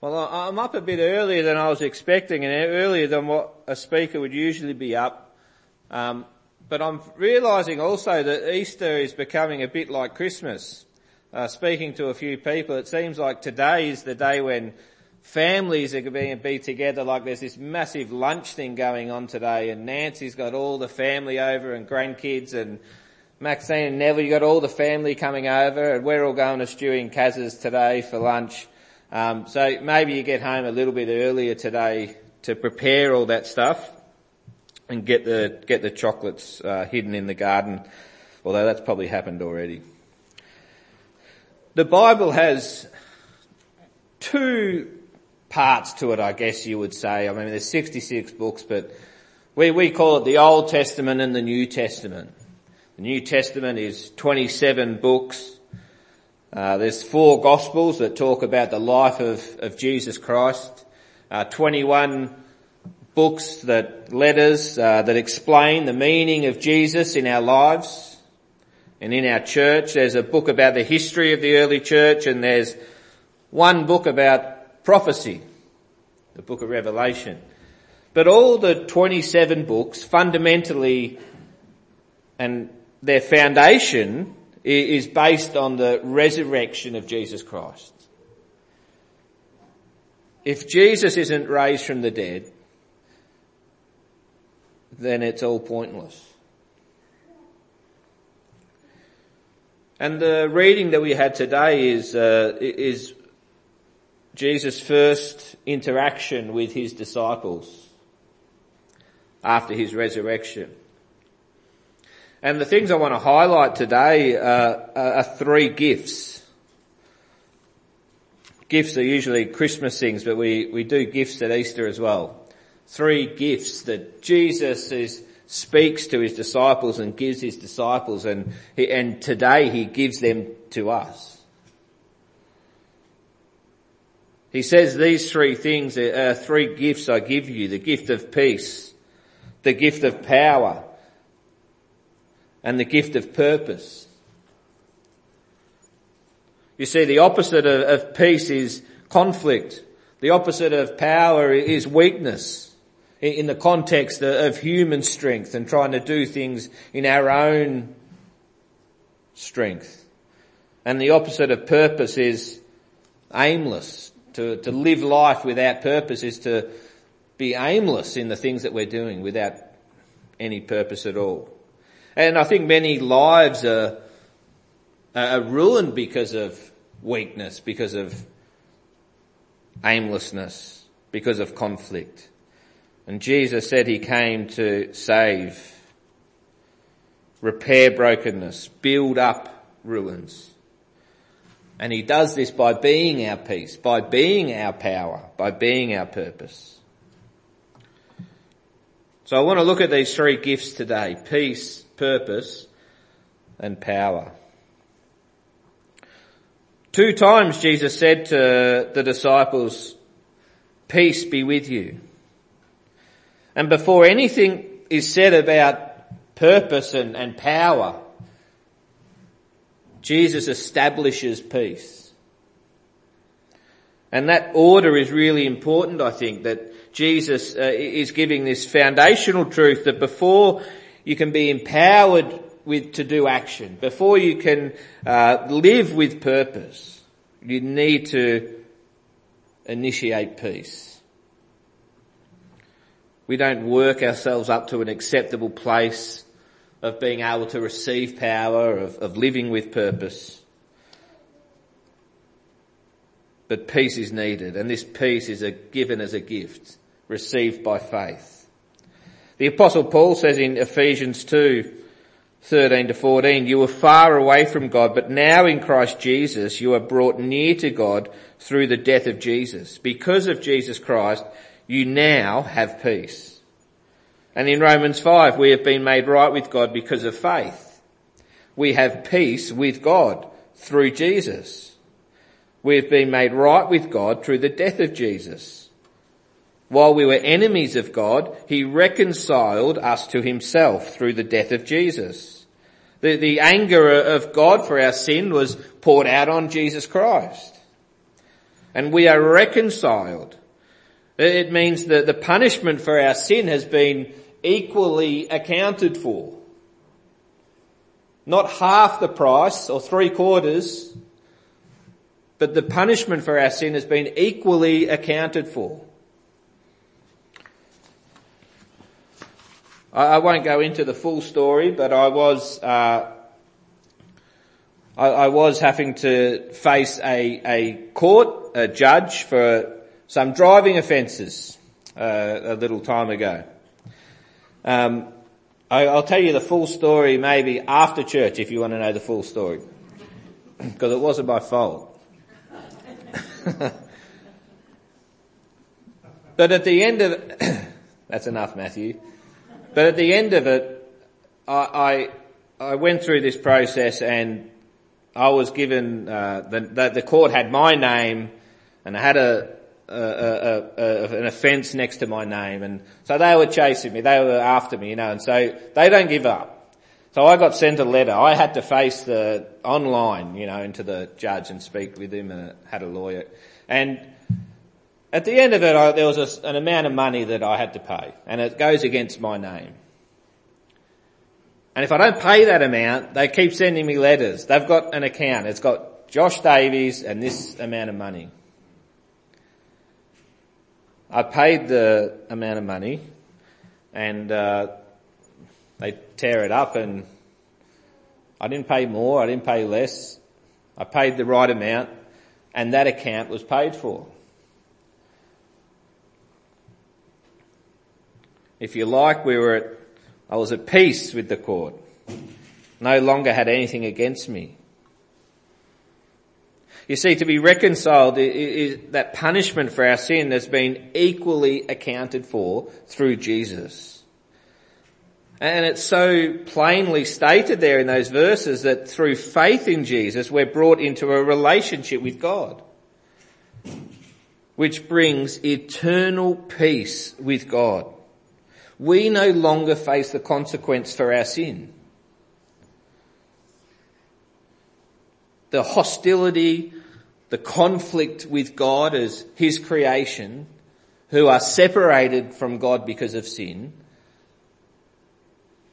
Well, I'm up a bit earlier than I was expecting and earlier than what a speaker would usually be up. Um, but I'm realising also that Easter is becoming a bit like Christmas. Uh, speaking to a few people, it seems like today is the day when families are going to be together like there's this massive lunch thing going on today and Nancy's got all the family over and grandkids and Maxine and Neville, you got all the family coming over and we're all going to Stewie and Kaz's today for lunch. Um, so maybe you get home a little bit earlier today to prepare all that stuff and get the get the chocolates uh, hidden in the garden. Although that's probably happened already. The Bible has two parts to it, I guess you would say. I mean, there's 66 books, but we, we call it the Old Testament and the New Testament. The New Testament is 27 books. Uh, there's four gospels that talk about the life of, of Jesus Christ. Uh, 21 books that, letters, uh, that explain the meaning of Jesus in our lives and in our church. There's a book about the history of the early church and there's one book about prophecy, the book of Revelation. But all the 27 books fundamentally and their foundation is based on the resurrection of Jesus Christ. If Jesus isn't raised from the dead, then it's all pointless. And the reading that we had today is, uh, is Jesus' first interaction with his disciples after his resurrection. And the things I want to highlight today are, are three gifts. Gifts are usually Christmas things, but we, we do gifts at Easter as well. Three gifts that Jesus is, speaks to his disciples and gives his disciples and, he, and today he gives them to us. He says these three things are three gifts I give you, the gift of peace, the gift of power, and the gift of purpose. You see, the opposite of, of peace is conflict. The opposite of power is weakness in the context of human strength and trying to do things in our own strength. And the opposite of purpose is aimless. To, to live life without purpose is to be aimless in the things that we're doing without any purpose at all. And I think many lives are, are ruined because of weakness, because of aimlessness, because of conflict. And Jesus said he came to save, repair brokenness, build up ruins. And he does this by being our peace, by being our power, by being our purpose. So I want to look at these three gifts today. Peace, purpose, and power. Two times Jesus said to the disciples, peace be with you. And before anything is said about purpose and, and power, Jesus establishes peace. And that order is really important, I think, that Jesus uh, is giving this foundational truth that before you can be empowered with, to do action, before you can uh, live with purpose, you need to initiate peace. We don't work ourselves up to an acceptable place of being able to receive power, of, of living with purpose. But peace is needed, and this peace is a, given as a gift received by faith. The apostle Paul says in Ephesians 2, 13 to 14, you were far away from God, but now in Christ Jesus you are brought near to God through the death of Jesus. Because of Jesus Christ, you now have peace. And in Romans 5, we have been made right with God because of faith. We have peace with God through Jesus. We have been made right with God through the death of Jesus. While we were enemies of God, He reconciled us to Himself through the death of Jesus. The, the anger of God for our sin was poured out on Jesus Christ. and we are reconciled. It means that the punishment for our sin has been equally accounted for. Not half the price or three quarters, but the punishment for our sin has been equally accounted for. I, won't go into the full story, but I was, uh, I, I, was having to face a, a court, a judge for some driving offences uh, a little time ago. Um, I, will tell you the full story maybe after church if you want to know the full story, because it wasn't my fault. but at the end of that's enough, Matthew. But at the end of it, I, I, I went through this process and I was given, uh, the, the, the, court had my name and I had a, a, a, a, an offence next to my name and so they were chasing me, they were after me, you know, and so they don't give up. So I got sent a letter. I had to face the online, you know, into the judge and speak with him and had a lawyer. And at the end of it, I, there was a, an amount of money that I had to pay, and it goes against my name. And if I don't pay that amount, they keep sending me letters. They've got an account. It's got Josh Davies and this amount of money. I paid the amount of money, and uh, they tear it up, and I didn't pay more. I didn't pay less. I paid the right amount, and that account was paid for. If you like, we were at, I was at peace with the court. No longer had anything against me. You see, to be reconciled, is that punishment for our sin has been equally accounted for through Jesus. And it's so plainly stated there in those verses that through faith in Jesus, we're brought into a relationship with God, which brings eternal peace with God we no longer face the consequence for our sin. The hostility, the conflict with God as His creation, who are separated from God because of sin,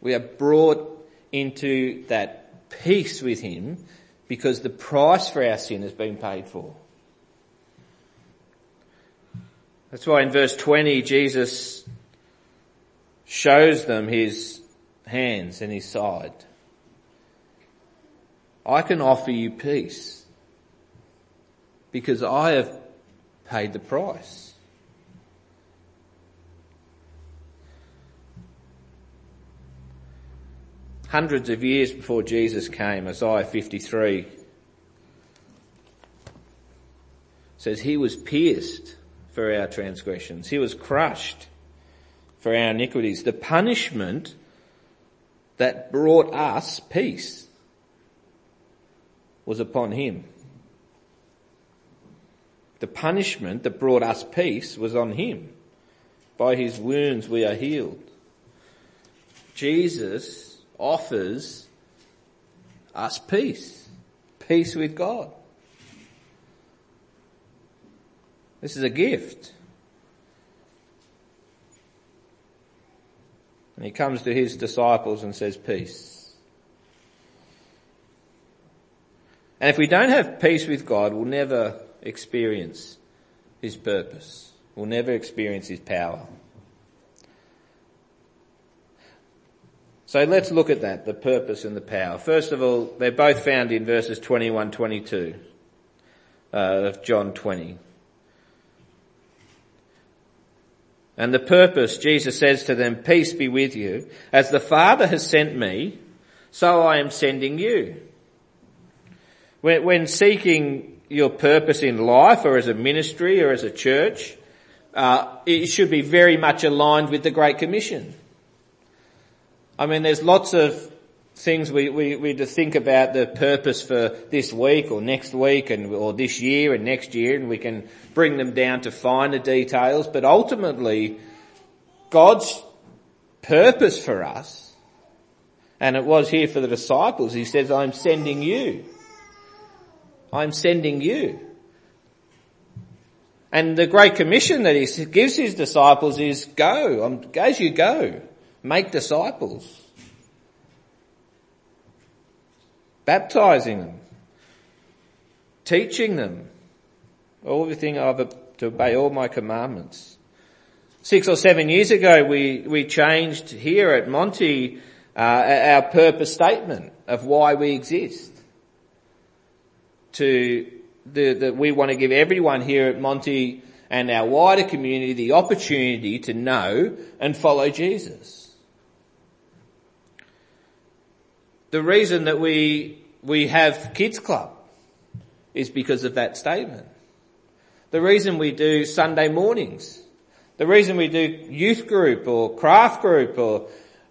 we are brought into that peace with Him because the price for our sin has been paid for. That's why in verse 20 Jesus shows them his hands and his side. I can offer you peace because I have paid the price. Hundreds of years before Jesus came, Isaiah 53 says he was pierced for our transgressions. He was crushed for our iniquities. The punishment that brought us peace was upon him. The punishment that brought us peace was on him. By his wounds we are healed. Jesus offers us peace. Peace with God. This is a gift. And he comes to his disciples and says, peace. And if we don't have peace with God, we'll never experience his purpose. We'll never experience his power. So let's look at that, the purpose and the power. First of all, they're both found in verses 21, 22 uh, of John 20. And the purpose, Jesus says to them, peace be with you. As the Father has sent me, so I am sending you. When, seeking your purpose in life or as a ministry or as a church, uh, it should be very much aligned with the Great Commission. I mean, there's lots of things we, we, we to think about the purpose for this week or next week and or this year and next year and we can bring them down to finer details. But ultimately God's purpose for us and it was here for the disciples he says I'm sending you. I'm sending you. And the great commission that he gives his disciples is go, as you go, make disciples. Baptizing them, teaching them, everything I've to obey all my commandments. Six or seven years ago, we, we changed here at Monty uh, our purpose statement of why we exist. To that we want to give everyone here at Monty and our wider community the opportunity to know and follow Jesus. The reason that we we have kids club is because of that statement. The reason we do Sunday mornings, the reason we do youth group or craft group or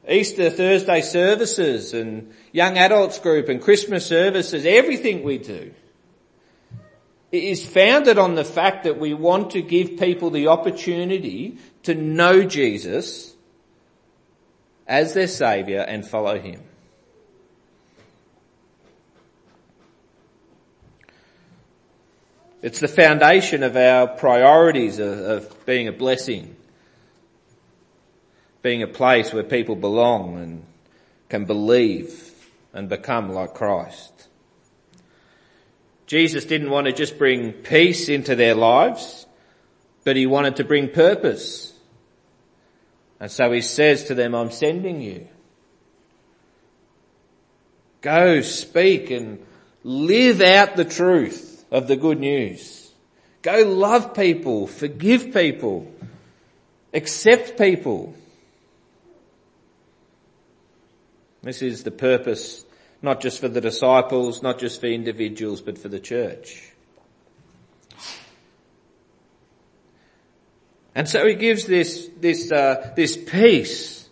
Easter Thursday services and young adults group and Christmas services, everything we do is founded on the fact that we want to give people the opportunity to know Jesus as their saviour and follow him. It's the foundation of our priorities of, of being a blessing, being a place where people belong and can believe and become like Christ. Jesus didn't want to just bring peace into their lives, but he wanted to bring purpose. And so he says to them, I'm sending you. Go speak and live out the truth of the good news. Go love people, forgive people, accept people. This is the purpose, not just for the disciples, not just for individuals, but for the church. And so he gives this, this, uh, this peace,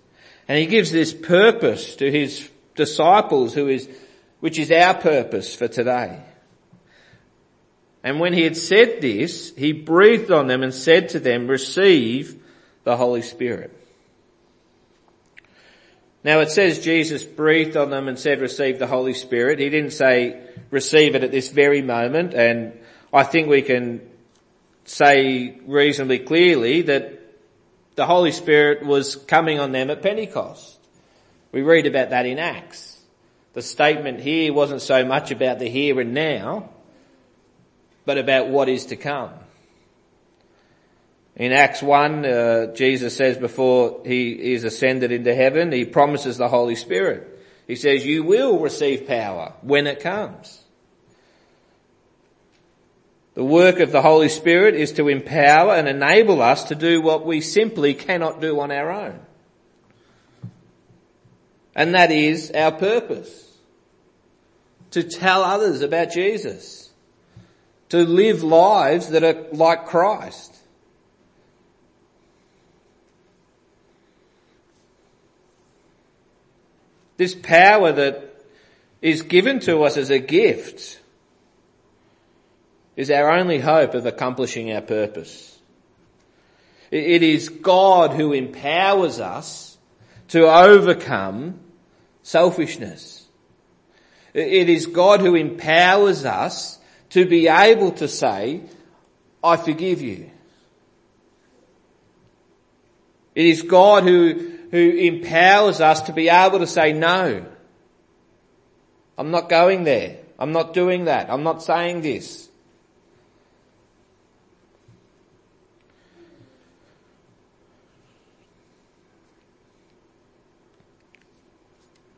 and he gives this purpose to his disciples who is, which is our purpose for today. And when he had said this, he breathed on them and said to them, receive the Holy Spirit. Now it says Jesus breathed on them and said receive the Holy Spirit. He didn't say receive it at this very moment and I think we can say reasonably clearly that the Holy Spirit was coming on them at Pentecost. We read about that in Acts. The statement here wasn't so much about the here and now, but about what is to come. In Acts 1, uh, Jesus says before he is ascended into heaven, he promises the Holy Spirit. He says, you will receive power when it comes. The work of the Holy Spirit is to empower and enable us to do what we simply cannot do on our own. And that is our purpose. To tell others about Jesus to live lives that are like Christ. This power that is given to us as a gift is our only hope of accomplishing our purpose. It is God who empowers us to overcome selfishness. It is God who empowers us to be able to say, I forgive you. It is God who, who empowers us to be able to say no. I'm not going there. I'm not doing that. I'm not saying this.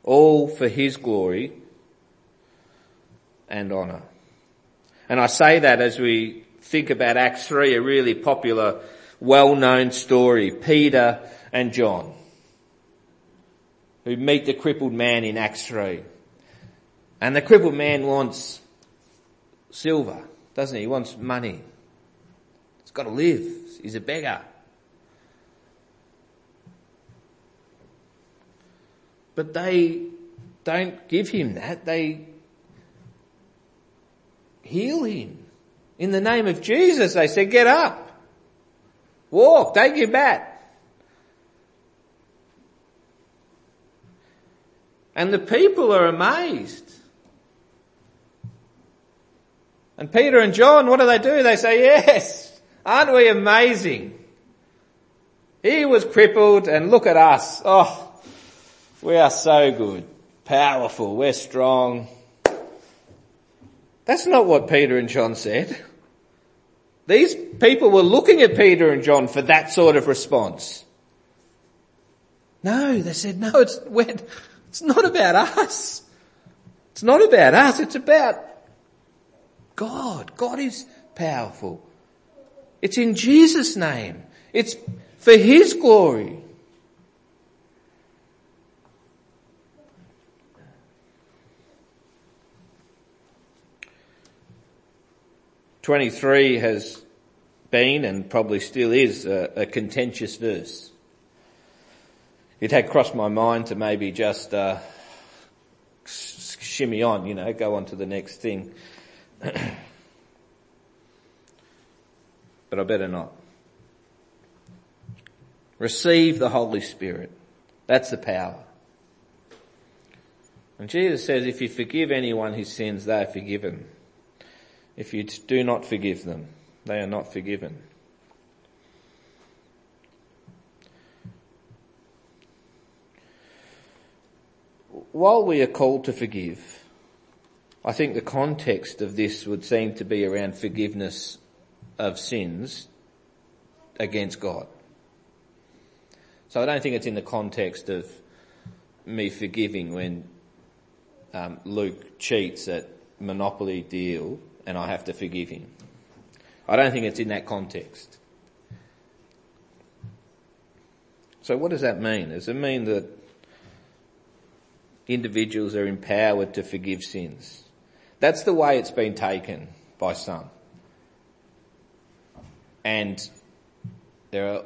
All for His glory and honour. And I say that as we think about Acts 3, a really popular, well-known story, Peter and John, who meet the crippled man in Acts 3. And the crippled man wants silver, doesn't he? He wants money. He's got to live. He's a beggar. But they don't give him that. They heal him. In the name of Jesus, they said, get up. Walk, take your bat. And the people are amazed. And Peter and John, what do they do? They say, yes, Aren't we amazing? He was crippled and look at us. Oh, we are so good, powerful, we're strong. That's not what Peter and John said. These people were looking at Peter and John for that sort of response. No, they said, no, it's, it's not about us. It's not about us, it's about God. God is powerful. It's in Jesus' name. It's for His glory. Twenty-three has been and probably still is a, a contentious verse. It had crossed my mind to maybe just uh, shimmy on, you know, go on to the next thing. but I better not. Receive the Holy Spirit. That's the power. And Jesus says, if you forgive anyone his sins, they are forgiven. If you do not forgive them, they are not forgiven. While we are called to forgive, I think the context of this would seem to be around forgiveness of sins against God. So I don't think it's in the context of me forgiving when um, Luke cheats at Monopoly deal and I have to forgive him. I don't think it's in that context. So what does that mean? Does it mean that individuals are empowered to forgive sins? That's the way it's been taken by some. And there are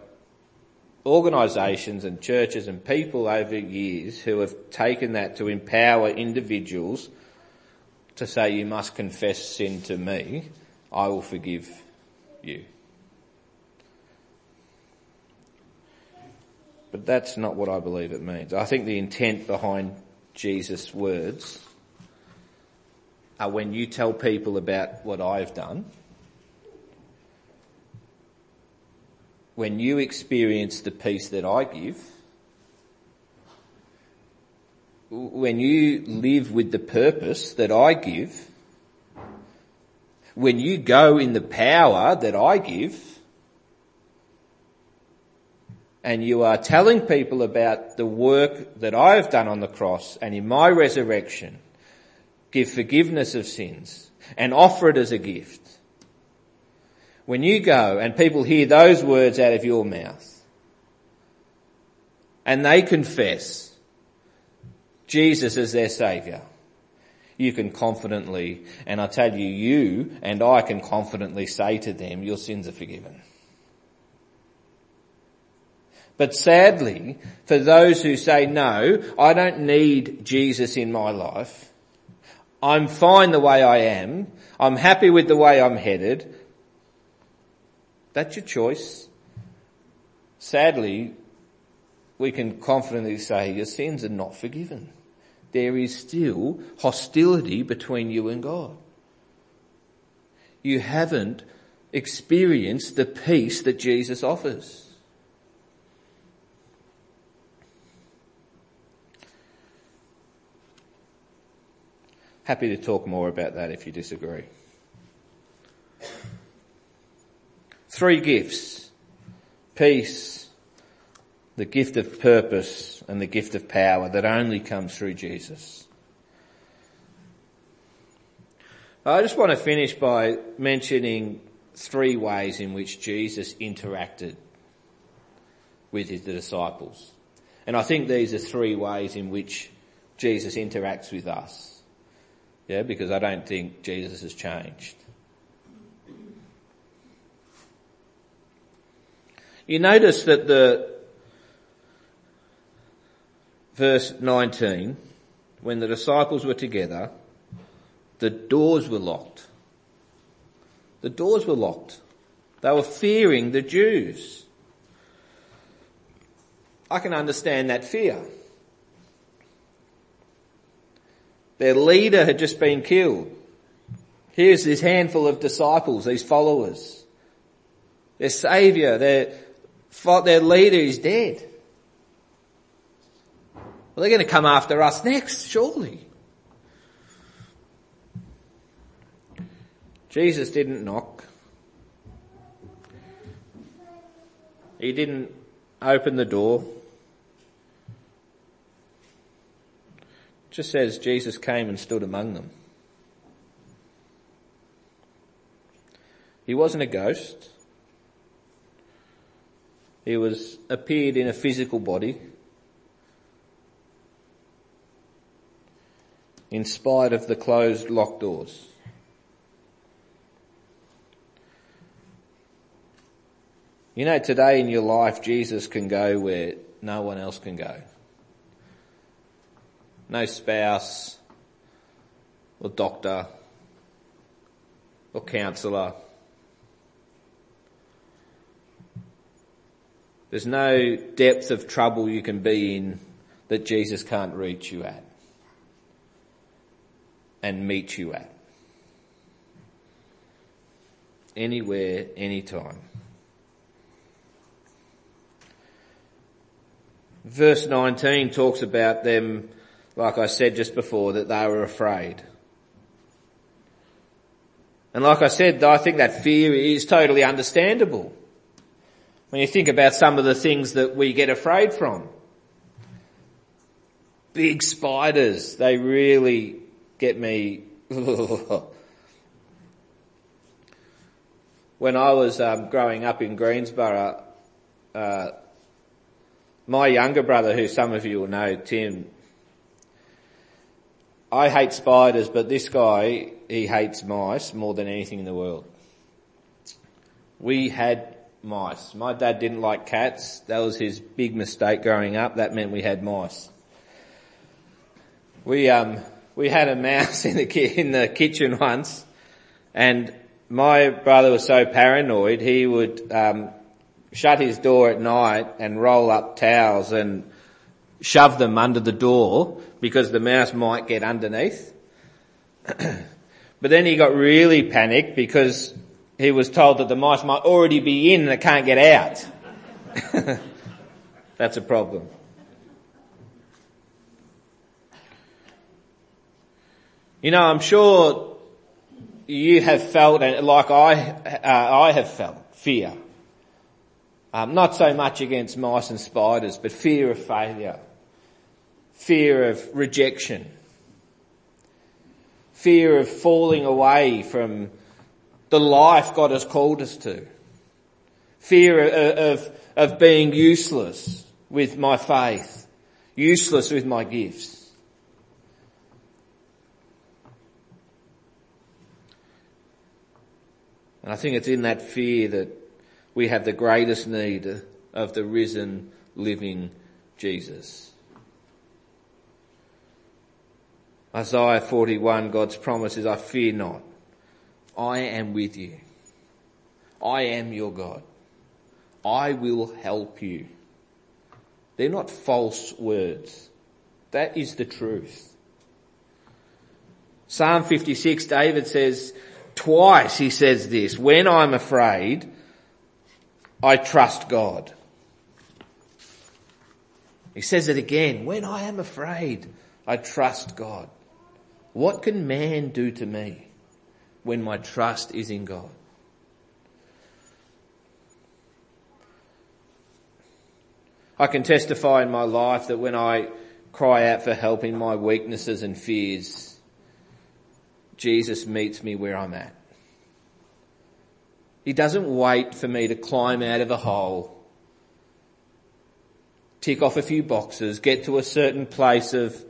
organisations and churches and people over years who have taken that to empower individuals to say you must confess sin to me, I will forgive you. But that's not what I believe it means. I think the intent behind Jesus' words are when you tell people about what I've done, when you experience the peace that I give, when you live with the purpose that I give, when you go in the power that I give, and you are telling people about the work that I have done on the cross and in my resurrection, give forgiveness of sins and offer it as a gift. When you go and people hear those words out of your mouth and they confess Jesus as their saviour, you can confidently, and I tell you, you and I can confidently say to them, your sins are forgiven. But sadly, for those who say, no, I don't need Jesus in my life, I'm fine the way I am. I'm happy with the way I'm headed. That's your choice. Sadly, we can confidently say your sins are not forgiven. There is still hostility between you and God. You haven't experienced the peace that Jesus offers. Happy to talk more about that if you disagree. Three gifts. Peace, the gift of purpose and the gift of power that only comes through Jesus. I just want to finish by mentioning three ways in which Jesus interacted with his disciples. And I think these are three ways in which Jesus interacts with us. Yeah, because I don't think Jesus has changed. You notice that the verse 19, when the disciples were together, the doors were locked. The doors were locked. They were fearing the Jews. I can understand that fear. Their leader had just been killed. Here's this handful of disciples, these followers. Their saviour, their, their leader is dead. Well, they're going to come after us next, surely. Jesus didn't knock. He didn't open the door. It just says Jesus came and stood among them. He wasn't a ghost. He was appeared in a physical body. In spite of the closed locked doors. You know, today in your life, Jesus can go where no one else can go. No spouse, or doctor, or counsellor. There's no depth of trouble you can be in that Jesus can't reach you at and meet you at. Anywhere, anytime. Verse 19 talks about them, like I said just before, that they were afraid. And like I said, I think that fear is totally understandable. When you think about some of the things that we get afraid from. Big spiders, they really get me. when I was um, growing up in Greensborough, uh, my younger brother, who some of you will know, Tim, I hate spiders, but this guy, he hates mice more than anything in the world. We had mice. My dad didn't like cats. That was his big mistake growing up. That meant we had mice. We, um, we had a mouse in the, ki- in the kitchen once and my brother was so paranoid he would, um, shut his door at night and roll up towels and shove them under the door because the mouse might get underneath. but then he got really panicked because he was told that the mice might already be in and they can't get out. That's a problem. You know, I'm sure you have felt, like I, uh, I have felt, fear. Um, not so much against mice and spiders, but fear of failure, fear of rejection, fear of falling away from the life God has called us to. Fear of, of, of being useless with my faith, useless with my gifts. And I think it's in that fear that we have the greatest need of the risen, living Jesus. Isaiah 41, God's promise is, I fear not. I am with you. I am your God. I will help you. They're not false words. That is the truth. Psalm 56, David says, twice he says this, when I'm afraid, I trust God. He says it again, when I am afraid, I trust God. What can man do to me? when my trust is in God. I can testify in my life that when I cry out for help in my weaknesses and fears, Jesus meets me where I'm at. He doesn't wait for me to climb out of a hole, tick off a few boxes, get to a certain place of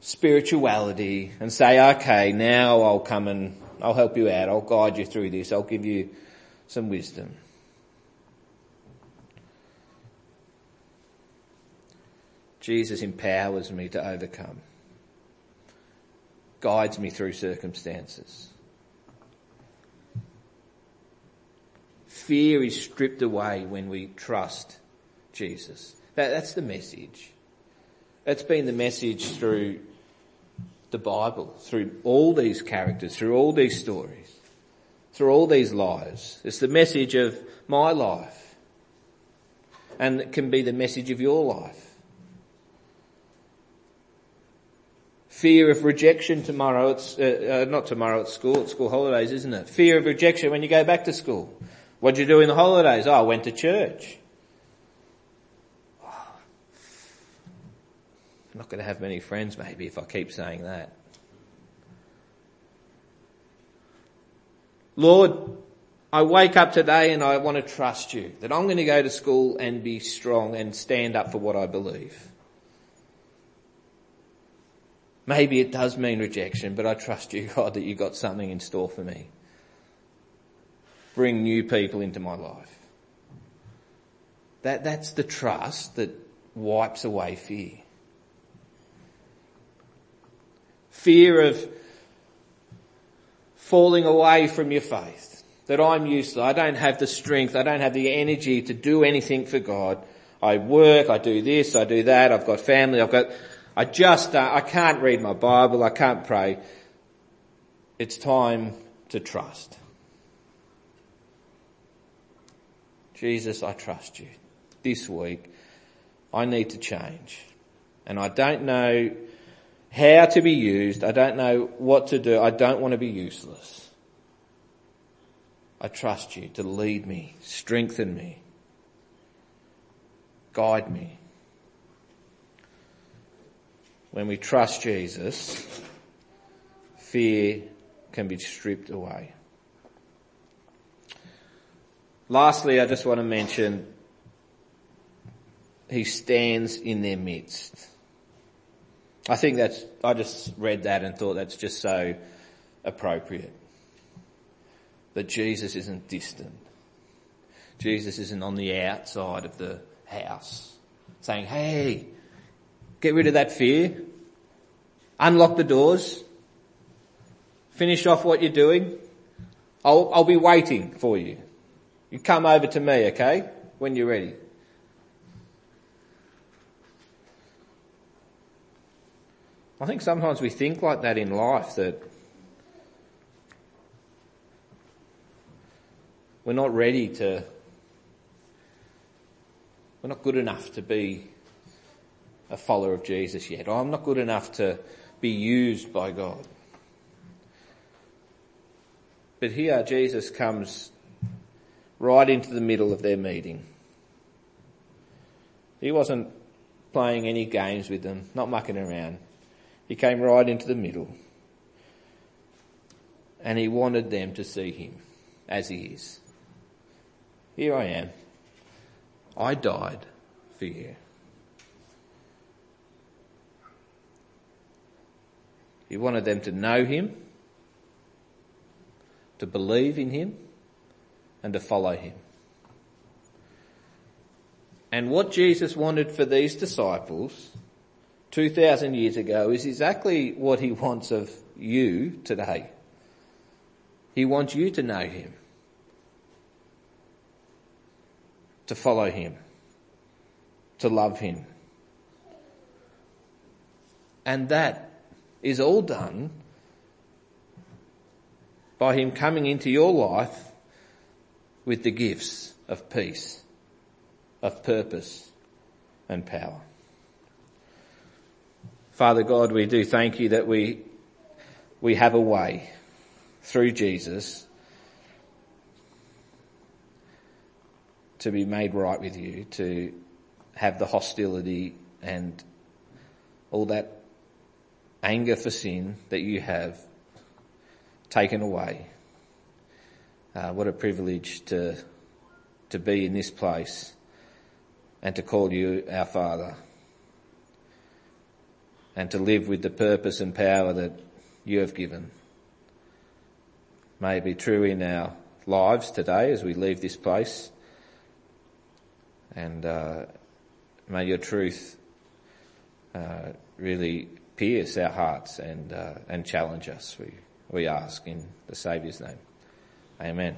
spirituality and say, okay, now I'll come and I'll help you out. I'll guide you through this. I'll give you some wisdom. Jesus empowers me to overcome, guides me through circumstances. Fear is stripped away when we trust Jesus. That, that's the message. That's been the message through the Bible, through all these characters, through all these stories, through all these lives. It's the message of my life. And it can be the message of your life. Fear of rejection tomorrow, it's, uh, uh, not tomorrow at school, it's school holidays, isn't it? Fear of rejection when you go back to school. What did you do in the holidays? Oh, I went to church. I'm not going to have many friends maybe if I keep saying that. Lord, I wake up today and I want to trust you that I'm going to go to school and be strong and stand up for what I believe. Maybe it does mean rejection, but I trust you, God, that you've got something in store for me. Bring new people into my life. That, that's the trust that wipes away fear. Fear of falling away from your faith. That I'm useless. I don't have the strength. I don't have the energy to do anything for God. I work, I do this, I do that, I've got family, I've got, I just, uh, I can't read my Bible, I can't pray. It's time to trust. Jesus, I trust you. This week, I need to change. And I don't know how to be used. I don't know what to do. I don't want to be useless. I trust you to lead me, strengthen me, guide me. When we trust Jesus, fear can be stripped away. Lastly, I just want to mention he stands in their midst. I think that's, I just read that and thought that's just so appropriate. That Jesus isn't distant. Jesus isn't on the outside of the house saying, hey, get rid of that fear. Unlock the doors. Finish off what you're doing. I'll, I'll be waiting for you. You come over to me, okay? When you're ready. I think sometimes we think like that in life that we're not ready to, we're not good enough to be a follower of Jesus yet. Or I'm not good enough to be used by God. But here Jesus comes right into the middle of their meeting. He wasn't playing any games with them, not mucking around. He came right into the middle. And he wanted them to see him as he is. Here I am. I died for you. He wanted them to know him, to believe in him, and to follow him. And what Jesus wanted for these disciples 2,000 years ago is exactly what he wants of you today. He wants you to know him, to follow him, to love him. And that is all done by him coming into your life with the gifts of peace, of purpose and power. Father God, we do thank you that we, we have a way through Jesus to be made right with you, to have the hostility and all that anger for sin that you have taken away. Uh, what a privilege to, to be in this place and to call you our Father and to live with the purpose and power that you have given. May it be true in our lives today as we leave this place and uh, may your truth uh, really pierce our hearts and uh, and challenge us. We we ask in the Saviour's name. Amen.